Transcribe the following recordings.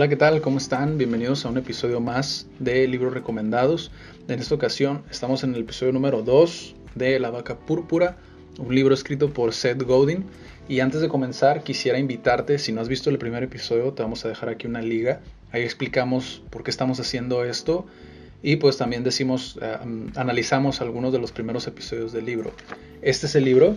Hola, ¿qué tal? ¿Cómo están? Bienvenidos a un episodio más de Libros Recomendados. En esta ocasión estamos en el episodio número 2 de La Vaca Púrpura, un libro escrito por Seth Godin. Y antes de comenzar, quisiera invitarte, si no has visto el primer episodio, te vamos a dejar aquí una liga. Ahí explicamos por qué estamos haciendo esto y pues también decimos, eh, analizamos algunos de los primeros episodios del libro. Este es el libro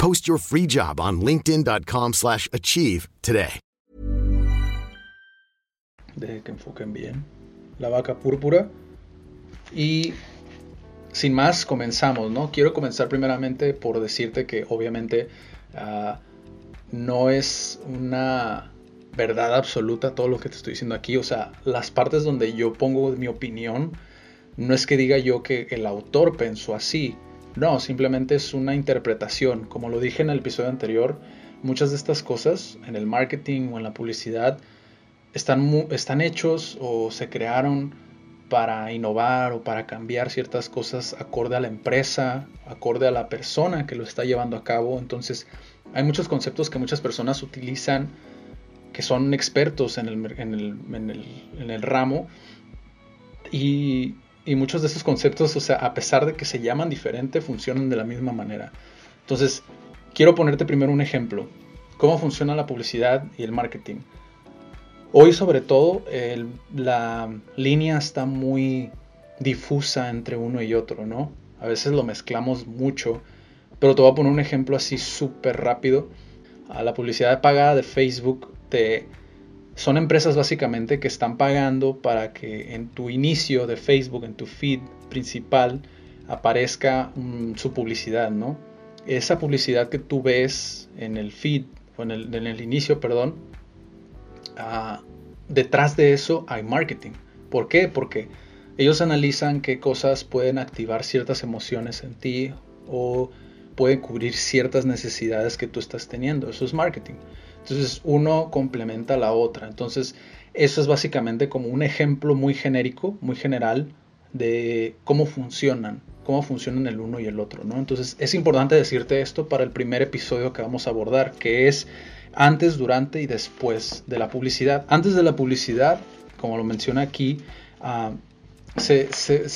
Post your free job on linkedin.com/achieve today. Deje que enfoquen bien. La vaca púrpura. Y sin más, comenzamos, ¿no? Quiero comenzar primeramente por decirte que obviamente uh, no es una verdad absoluta todo lo que te estoy diciendo aquí. O sea, las partes donde yo pongo mi opinión, no es que diga yo que el autor pensó así no, simplemente es una interpretación. Como lo dije en el episodio anterior, muchas de estas cosas en el marketing o en la publicidad están, están hechos o se crearon para innovar o para cambiar ciertas cosas acorde a la empresa, acorde a la persona que lo está llevando a cabo. Entonces, hay muchos conceptos que muchas personas utilizan que son expertos en el, en el, en el, en el ramo y y muchos de esos conceptos, o sea, a pesar de que se llaman diferente, funcionan de la misma manera. Entonces, quiero ponerte primero un ejemplo. ¿Cómo funciona la publicidad y el marketing? Hoy sobre todo la línea está muy difusa entre uno y otro, ¿no? A veces lo mezclamos mucho, pero te voy a poner un ejemplo así súper rápido. A la publicidad pagada de Facebook te son empresas básicamente que están pagando para que en tu inicio de Facebook, en tu feed principal, aparezca su publicidad, ¿no? Esa publicidad que tú ves en el feed, en el, inicio, perdón, ah, detrás de eso hay marketing. ¿Por qué? Porque ellos analizan qué cosas pueden activar ciertas emociones en ti o pueden cubrir ciertas necesidades que tú estás teniendo. Eso es marketing. Entonces uno complementa a la otra. Entonces eso es básicamente como un ejemplo muy genérico, muy general de cómo funcionan, cómo funcionan el uno y el otro, ¿no? Entonces es importante decirte esto para el primer episodio que vamos a abordar, que es antes, durante y después de la publicidad. Antes de la publicidad, como lo menciona aquí, ah,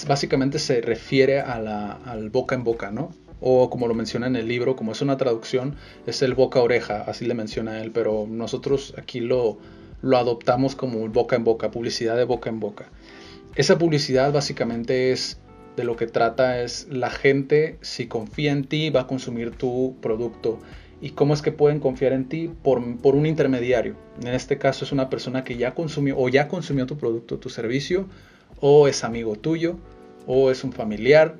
básicamente se refiere al boca en boca, ¿no? O como lo menciona en el libro, como es una traducción, es el boca oreja, así le menciona él, pero nosotros aquí lo, lo adoptamos como boca en boca, publicidad de boca en boca. Esa publicidad básicamente es de lo que trata es la gente si confía en ti va a consumir tu producto y cómo es que pueden confiar en ti por, por, un intermediario. En este caso es una persona que ya consumió o ya consumió tu producto, tu servicio, o es amigo tuyo, o es un familiar,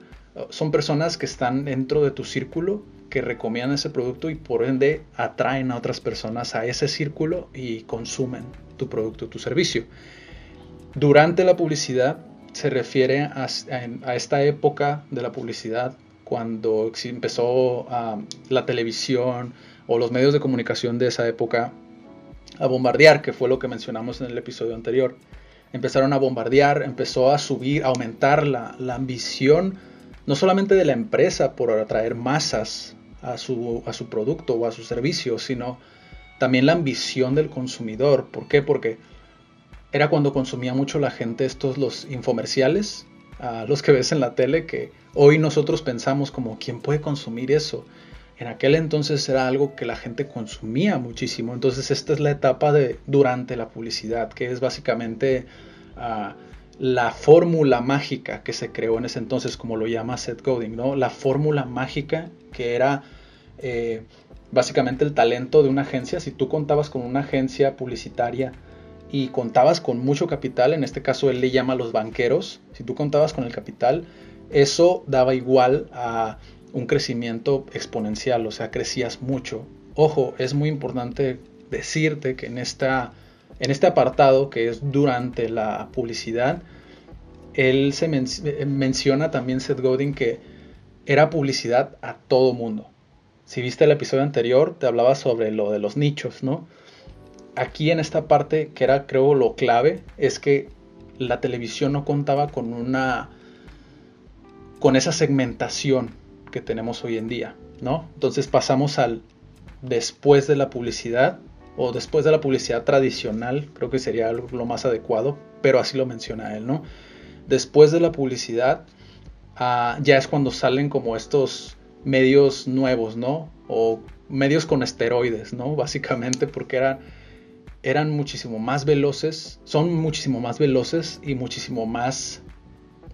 son personas que están dentro de tu círculo, que recomiendan ese producto y por ende atraen a otras personas a ese círculo y consumen tu producto, tu servicio. Durante la publicidad se refiere a, esta época de la publicidad cuando empezó la televisión o los medios de comunicación de esa época a bombardear, que fue lo que mencionamos en el episodio anterior. Empezaron a bombardear, empezó a subir, a aumentar la, la ambición no solamente de la empresa por atraer masas a su, a su producto o a su servicio, sino también la ambición del consumidor. ¿Por qué? Porque era cuando consumía mucho la gente estos los infomerciales, los que ves en la tele, que hoy nosotros pensamos como, ¿quién puede consumir eso? En aquel entonces era algo que la gente consumía muchísimo. Entonces esta es la etapa de durante la publicidad, que es básicamente ah, la fórmula mágica que se creó en ese entonces, como lo llama Seth Godin, ¿no? La fórmula mágica que era eh, básicamente el talento de una agencia. Si tú contabas con una agencia publicitaria y contabas con mucho capital, en este caso él le llama a los banqueros, si tú contabas con el capital, eso daba igual a un crecimiento exponencial, o sea, crecías mucho. Ojo, es muy importante decirte que en esta En este apartado, que es durante la publicidad, él se menciona también Seth Godin que era publicidad a todo mundo. Si viste el episodio anterior, te hablaba sobre lo de los nichos, ¿no? Aquí en esta parte, que era creo lo clave, es que la televisión no contaba con una con esa segmentación que tenemos hoy en día, ¿no? Entonces pasamos al después de la publicidad o después de la publicidad tradicional, creo que sería lo más adecuado, pero así lo menciona él, ¿no? Después de la publicidad ah, ya es cuando salen como estos medios nuevos, ¿no? O medios con esteroides, ¿no? Básicamente porque eran, eran muchísimo más veloces, son muchísimo más veloces y muchísimo más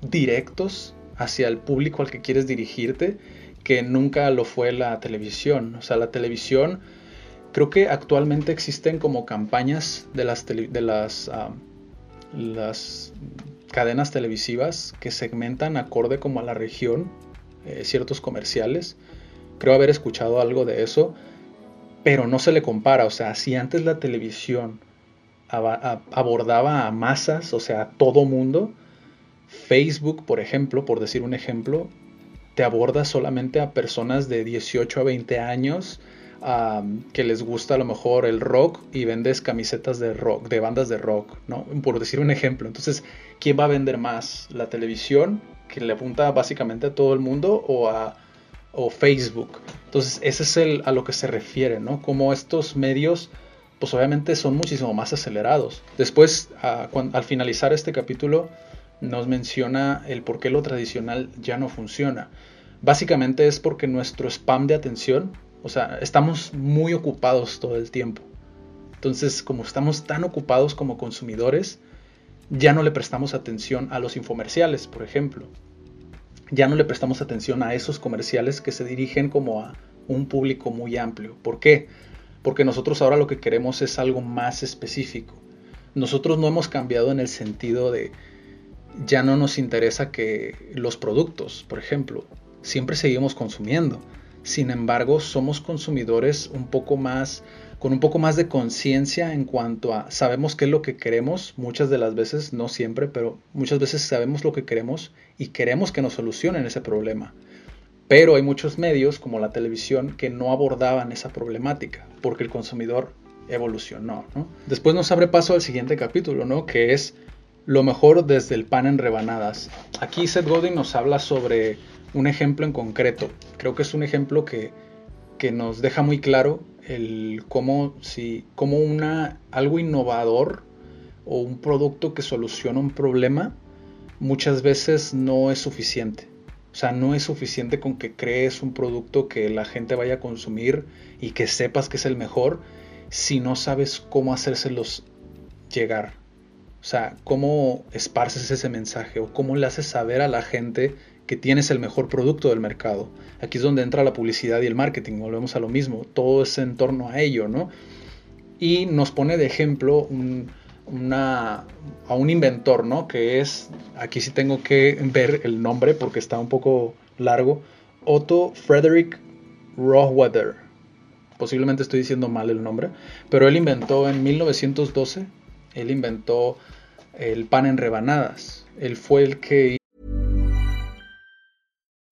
directos hacia el público al que quieres dirigirte que nunca lo fue la televisión. O sea, la televisión, creo que actualmente existen como campañas de las, de las, ah, las cadenas televisivas que segmentan acorde como a la región eh, ciertos comerciales. Creo haber escuchado algo de eso, pero no se le compara. O sea, si antes la televisión abordaba a masas, o sea, a todo mundo, Facebook, por ejemplo, por decir un ejemplo, te aborda solamente a personas de 18 a 20 años que les gusta a lo mejor el rock y vendes camisetas de rock, de bandas de rock, ¿no? Por decir un ejemplo. Entonces, ¿quién va a vender más? ¿La televisión, que le apunta básicamente a todo el mundo, o a Facebook? Entonces, ese es el, a lo que se refiere, ¿no? Como estos medios, pues obviamente son muchísimo más acelerados. Después, al finalizar este capítulo, nos menciona el por qué lo tradicional ya no funciona. Básicamente es porque nuestro spam de atención o sea, estamos muy ocupados todo el tiempo. Entonces, como estamos tan ocupados como consumidores, ya no le prestamos atención a los infomerciales, por ejemplo. Ya no le prestamos atención a esos comerciales que se dirigen como a un público muy amplio. ¿Por qué? Porque nosotros ahora lo que queremos es algo más específico. Nosotros no hemos cambiado en el sentido de ya no nos interesa que los productos, por ejemplo, siempre seguimos consumiendo sin embargo, somos consumidores un poco más con un poco más de conciencia en cuanto a sabemos qué es lo que queremos, muchas de las veces, no siempre, pero muchas veces sabemos lo que queremos y queremos que nos solucionen ese problema. Pero hay muchos medios como la televisión que no abordaban esa problemática porque el consumidor evolucionó. Después nos abre paso al siguiente capítulo, ¿no? que es lo mejor desde el pan en rebanadas. Aquí Seth Godin nos habla sobre un ejemplo en concreto. Creo que es un ejemplo que, nos deja muy claro el cómo, si, cómo una, algo innovador o un producto que soluciona un problema muchas veces no es suficiente. O sea, no es suficiente con que crees un producto que la gente vaya a consumir y que sepas que es el mejor si no sabes cómo hacérselos llegar. O sea, cómo esparces ese mensaje o cómo le haces saber a la gente que tienes el mejor producto del mercado. Aquí es donde entra la publicidad y el marketing, volvemos a lo mismo, todo es en torno a ello, ¿no? Y nos pone de ejemplo una, a un inventor, ¿no? Que es, aquí sí tengo que ver el nombre porque está un poco largo, Otto Frederick Rohwedder. Posiblemente estoy diciendo mal el nombre, pero él inventó en 1912, él inventó el pan en rebanadas. Él fue el que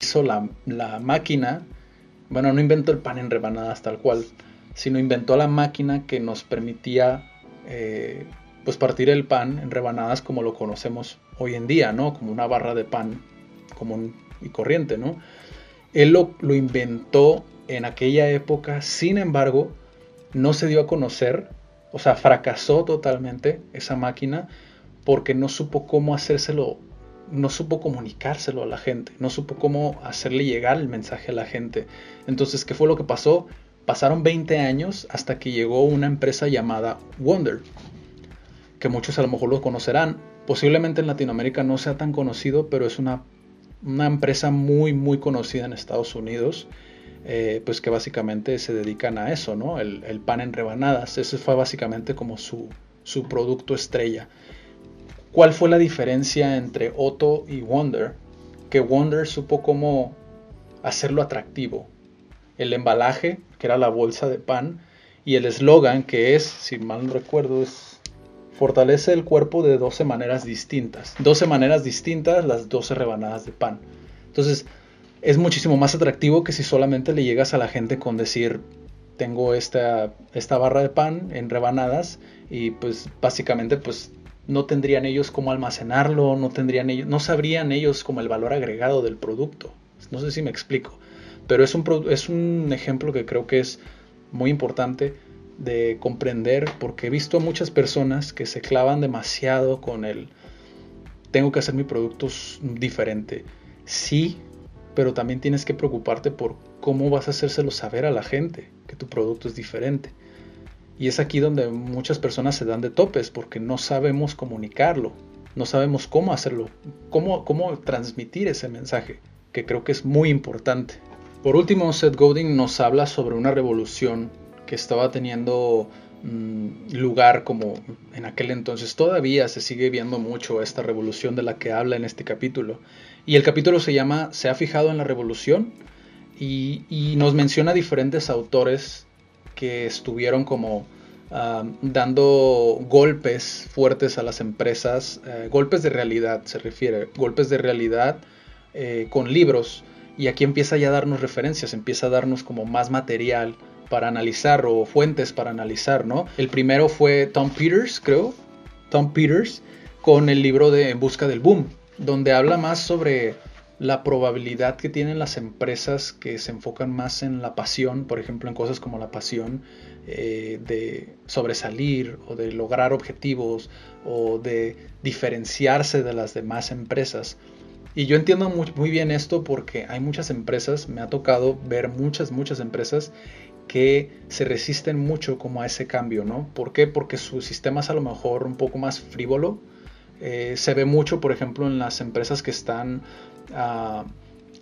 Hizo la, máquina, bueno, no inventó el pan en rebanadas tal cual, sino inventó la máquina que nos permitía eh, pues partir el pan en rebanadas como lo conocemos hoy en día, ¿no? Como una barra de pan común y corriente, ¿no? Él lo, lo inventó en aquella época, sin embargo, no se dio a conocer, o sea, fracasó totalmente esa máquina porque no supo cómo hacérselo, no supo comunicárselo a la gente, no supo cómo hacerle llegar el mensaje a la gente. Entonces, ¿qué fue lo que pasó? Pasaron 20 años hasta que llegó una empresa llamada Wonder, que muchos a lo mejor lo conocerán. Posiblemente en Latinoamérica no sea tan conocido, pero es una, una empresa muy, muy conocida en Estados Unidos eh, pues que básicamente se dedican a eso, ¿no? El, pan en rebanadas. Ese fue básicamente como su, su producto estrella. ¿Cuál fue la diferencia entre Otto y Wonder? Que Wonder supo cómo hacerlo atractivo. El embalaje, que era la bolsa de pan, y el eslogan, que es, si mal no recuerdo, es fortalece el cuerpo de 12 maneras distintas. 12 maneras distintas, las 12 rebanadas de pan. Entonces, es muchísimo más atractivo que si solamente le llegas a la gente con decir tengo esta, esta barra de pan en rebanadas y pues básicamente pues no tendrían ellos cómo almacenarlo, no tendrían ellos, no sabrían ellos como el valor agregado del producto. No sé si me explico, pero es un, es un ejemplo que creo que es muy importante de comprender porque he visto a muchas personas que se clavan demasiado con el tengo que hacer mi producto diferente. Sí, pero también tienes que preocuparte por cómo vas a hacérselo saber a la gente que tu producto es diferente. Y es aquí donde muchas personas se dan de topes porque no sabemos comunicarlo, no sabemos cómo hacerlo, cómo, cómo transmitir ese mensaje, que creo que es muy importante. Por último, Seth Godin nos habla sobre una revolución que estaba teniendo mm, lugar como en aquel entonces. Todavía se sigue viendo mucho esta revolución de la que habla en este capítulo. Y el capítulo se llama Se ha fijado en la revolución y, nos menciona diferentes autores que estuvieron como ah, dando golpes fuertes a las empresas, eh, golpes de realidad se refiere, golpes de realidad eh, con libros. Y aquí empieza ya a darnos referencias, empieza a darnos como más material para analizar o fuentes para analizar, ¿no? El primero fue Tom Peters, creo, Tom Peters, con el libro de En Busca del Boom, donde habla más sobre la probabilidad que tienen las empresas que se enfocan más en la pasión, por ejemplo, en cosas como la pasión eh, de sobresalir o de lograr objetivos o de diferenciarse de las demás empresas. Y yo entiendo muy, bien esto porque hay muchas empresas, me ha tocado ver muchas, muchas empresas que se resisten mucho como a ese cambio, ¿no? ¿Por qué? Porque su sistema es a lo mejor un poco más frívolo, eh, se ve mucho, por ejemplo, en las empresas que están, ah,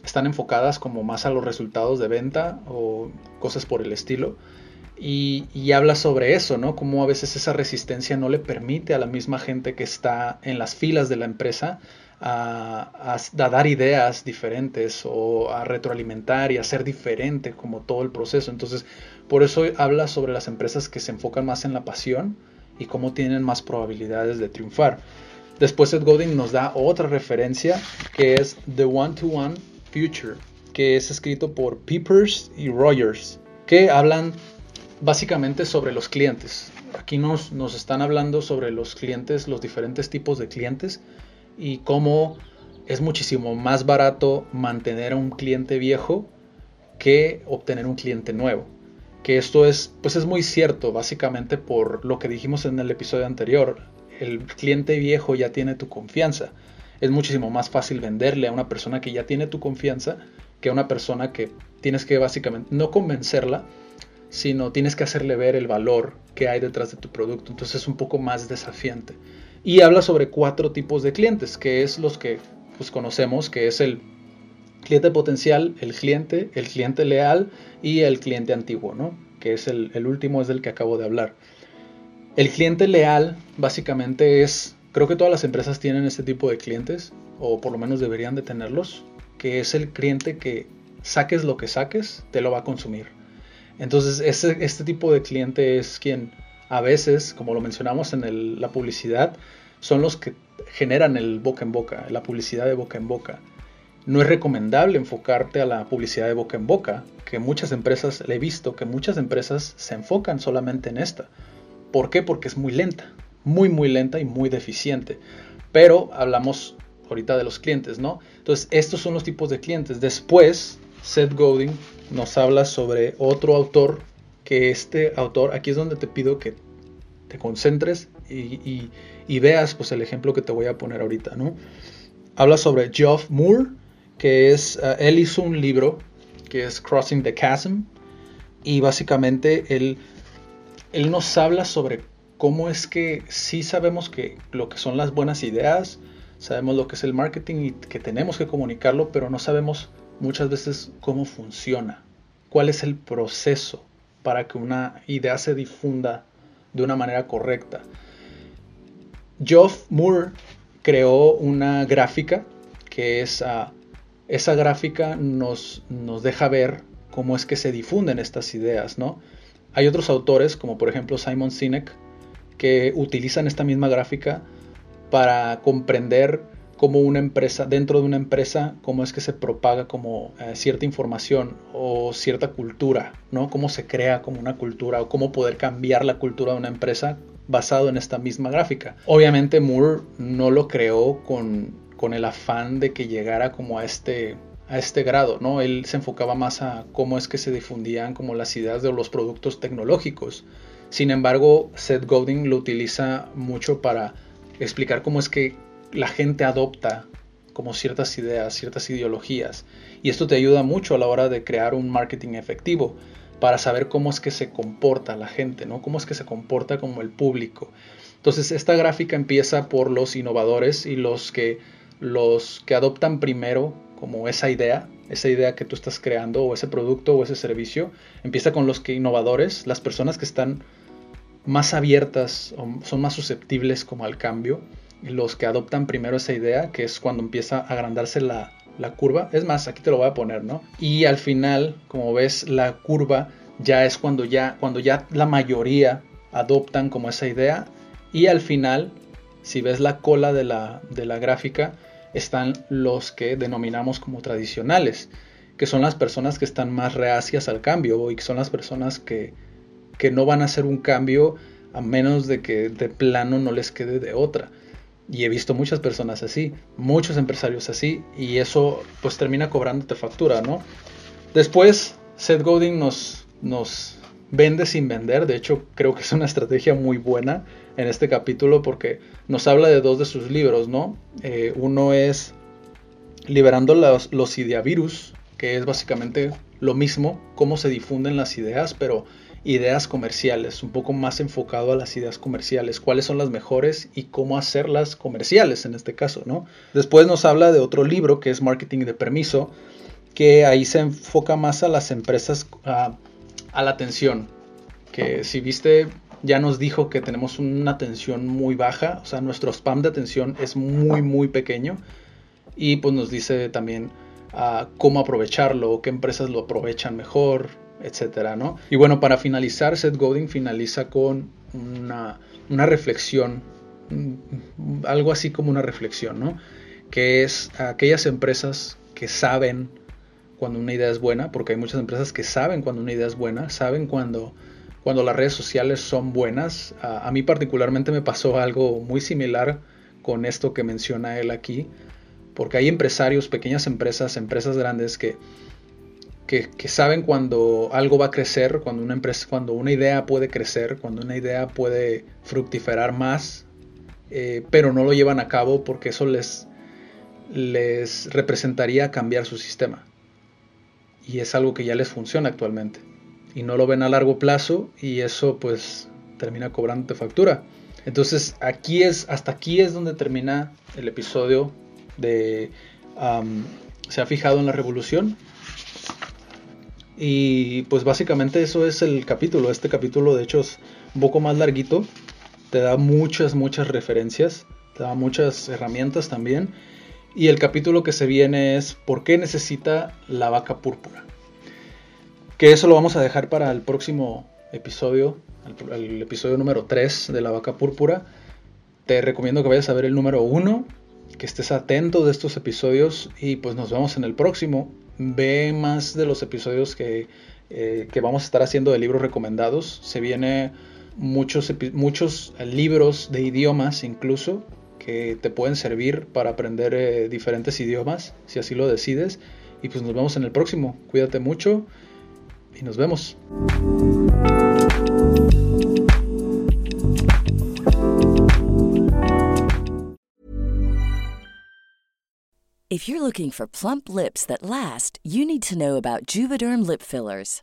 están enfocadas como más a los resultados de venta o cosas por el estilo. Y, habla sobre eso, ¿no? Como a veces esa resistencia no le permite a la misma gente que está en las filas de la empresa a, dar ideas diferentes o a retroalimentar y a ser diferente como todo el proceso. Entonces, por eso habla sobre las empresas que se enfocan más en la pasión y cómo tienen más probabilidades de triunfar. Después Seth Godin nos da otra referencia que es The One-to-One Future, que es escrito por Peepers y Rogers, que hablan básicamente sobre los clientes. Aquí nos, nos están hablando sobre los clientes, los diferentes tipos de clientes y cómo es muchísimo más barato mantener a un cliente viejo que obtener un cliente nuevo. Que esto es, pues es muy cierto, básicamente por lo que dijimos en el episodio anterior el cliente viejo ya tiene tu confianza. Es muchísimo más fácil venderle a una persona que ya tiene tu confianza que a una persona que tienes que básicamente no convencerla, sino tienes que hacerle ver el valor que hay detrás de tu producto. Entonces es un poco más desafiante. Y habla sobre cuatro tipos de clientes, que es los que pues, conocemos, que es el cliente potencial, el cliente, el cliente leal y el cliente antiguo, ¿no? Que es el, el último, es del que acabo de hablar. El cliente leal básicamente es, creo que todas las empresas tienen este tipo de clientes, o por lo menos deberían de tenerlos, que es el cliente que saques lo que saques, te lo va a consumir. Entonces, este, tipo de cliente es quien a veces, como lo mencionamos en la publicidad, son los que generan el boca en boca, la publicidad de boca en boca. no es recomendable enfocarte a la publicidad de boca en boca, que muchas empresas, le he visto que muchas empresas se enfocan solamente en esta. ¿Por qué? Porque es muy lenta, muy muy lenta y muy deficiente. Pero hablamos ahorita de los clientes, ¿no? Entonces, estos son los tipos de clientes. Después, Seth Godin nos habla sobre otro autor, que este autor, aquí es donde te pido que te concentres y, veas pues el ejemplo que te voy a poner ahorita, ¿no? Habla sobre Geoff Moore, que es, eh, él hizo un libro que es Crossing the Chasm, y básicamente él, él nos habla sobre cómo es que sí sabemos que lo que son las buenas ideas, sabemos lo que es el marketing y que tenemos que comunicarlo, pero no sabemos muchas veces cómo funciona, cuál es el proceso para que una idea se difunda de una manera correcta. Geoff Moore creó una gráfica que es ah, esa gráfica nos, nos deja ver cómo es que se difunden estas ideas, ¿no? Hay otros autores, como por ejemplo Simon Sinek, que utilizan esta misma gráfica para comprender cómo una empresa, dentro de una empresa, cómo es que se propaga como eh, cierta información o cierta cultura, ¿no? Cómo se crea como una cultura o cómo poder cambiar la cultura de una empresa basado en esta misma gráfica. Obviamente Moore no lo creó con, con el afán de que llegara como a este a este grado, ¿no? Él se enfocaba más a cómo es que se difundían como las ideas de los productos tecnológicos. Sin embargo, Seth Godin lo utiliza mucho para explicar cómo es que la gente adopta como ciertas ideas, ciertas ideologías. Y esto te ayuda mucho a la hora de crear un marketing efectivo para saber cómo es que se comporta la gente, ¿no? Cómo es que se comporta como el público. Entonces, esta gráfica empieza por los innovadores y los que los que adoptan primero como esa idea, esa idea que tú estás creando o ese producto o ese servicio, empieza con los que innovadores, las personas que están más abiertas o son más susceptibles como al cambio, los que adoptan primero esa idea, que es cuando empieza a agrandarse la, curva. Es más, aquí te lo voy a poner, ¿no? Y al final, como ves, la curva ya es cuando ya, cuando ya la mayoría adoptan como esa idea. Y al final, si ves la cola de la, de la gráfica, están los que denominamos como tradicionales, que son las personas que están más reacias al cambio y que son las personas que, que no van a hacer un cambio a menos de que de plano no les quede de otra. Y he visto muchas personas así, muchos empresarios así, y eso pues termina cobrándote factura, ¿no? Después, Seth Godin nos, nos vende sin vender, de hecho creo que es una estrategia muy buena en este capítulo porque nos habla de dos de sus libros, ¿no? Eh, uno es Liberando los, los ideavirus, que es básicamente lo mismo, cómo se difunden las ideas, pero ideas comerciales, un poco más enfocado a las ideas comerciales, cuáles son las mejores y cómo hacerlas comerciales en este caso, ¿no? Después nos habla de otro libro que es Marketing de Permiso, que ahí se enfoca más a las empresas, la atención, que si viste ya nos dijo que tenemos una atención muy baja, o sea, nuestro spam de atención es muy, muy pequeño. Y pues nos dice también ah, cómo aprovecharlo, qué empresas lo aprovechan mejor, etcétera, ¿no? Y bueno, para finalizar, Seth Godin finaliza con una, reflexión, mm, algo así como una reflexión, ¿no? Que es aquellas empresas que saben cuando una idea es buena, porque hay muchas empresas que saben cuando una idea es buena, saben cuando, cuando las redes sociales son buenas. a mí particularmente me pasó algo muy similar con esto que menciona él aquí, porque hay empresarios, pequeñas empresas, empresas grandes que que, saben cuando algo va a crecer, cuando una empresa, cuando una idea puede crecer, cuando una idea puede fructiferar más, eh, pero no lo llevan a cabo porque eso les, les representaría cambiar su sistema. Y es algo que ya les funciona actualmente. Y no lo ven a largo plazo y eso pues termina cobrándote factura. Entonces aquí es, hasta aquí es donde termina el episodio de... ¿Se ha fijado en la revolución? Y pues básicamente eso es el capítulo. Este capítulo de hecho es un poco más larguito. Te da muchas, muchas referencias. Te da muchas herramientas también. Y el capítulo que se viene es ¿Por qué necesita la vaca púrpura? Que eso lo vamos a dejar para el próximo episodio. El, episodio número 3 de la vaca púrpura. Te recomiendo que vayas a ver el número 1 que estés atento de estos episodios y pues nos vemos en el próximo. Ve más de los episodios que, eh, que vamos a estar haciendo de libros recomendados. Se viene muchos, muchos libros de idiomas incluso que te pueden servir para aprender eh, diferentes idiomas, si así lo decides. Y pues nos vemos en el próximo. Cuídate mucho y nos vemos. If you're looking for plump lips that last, you need to know about Juvederm lip fillers.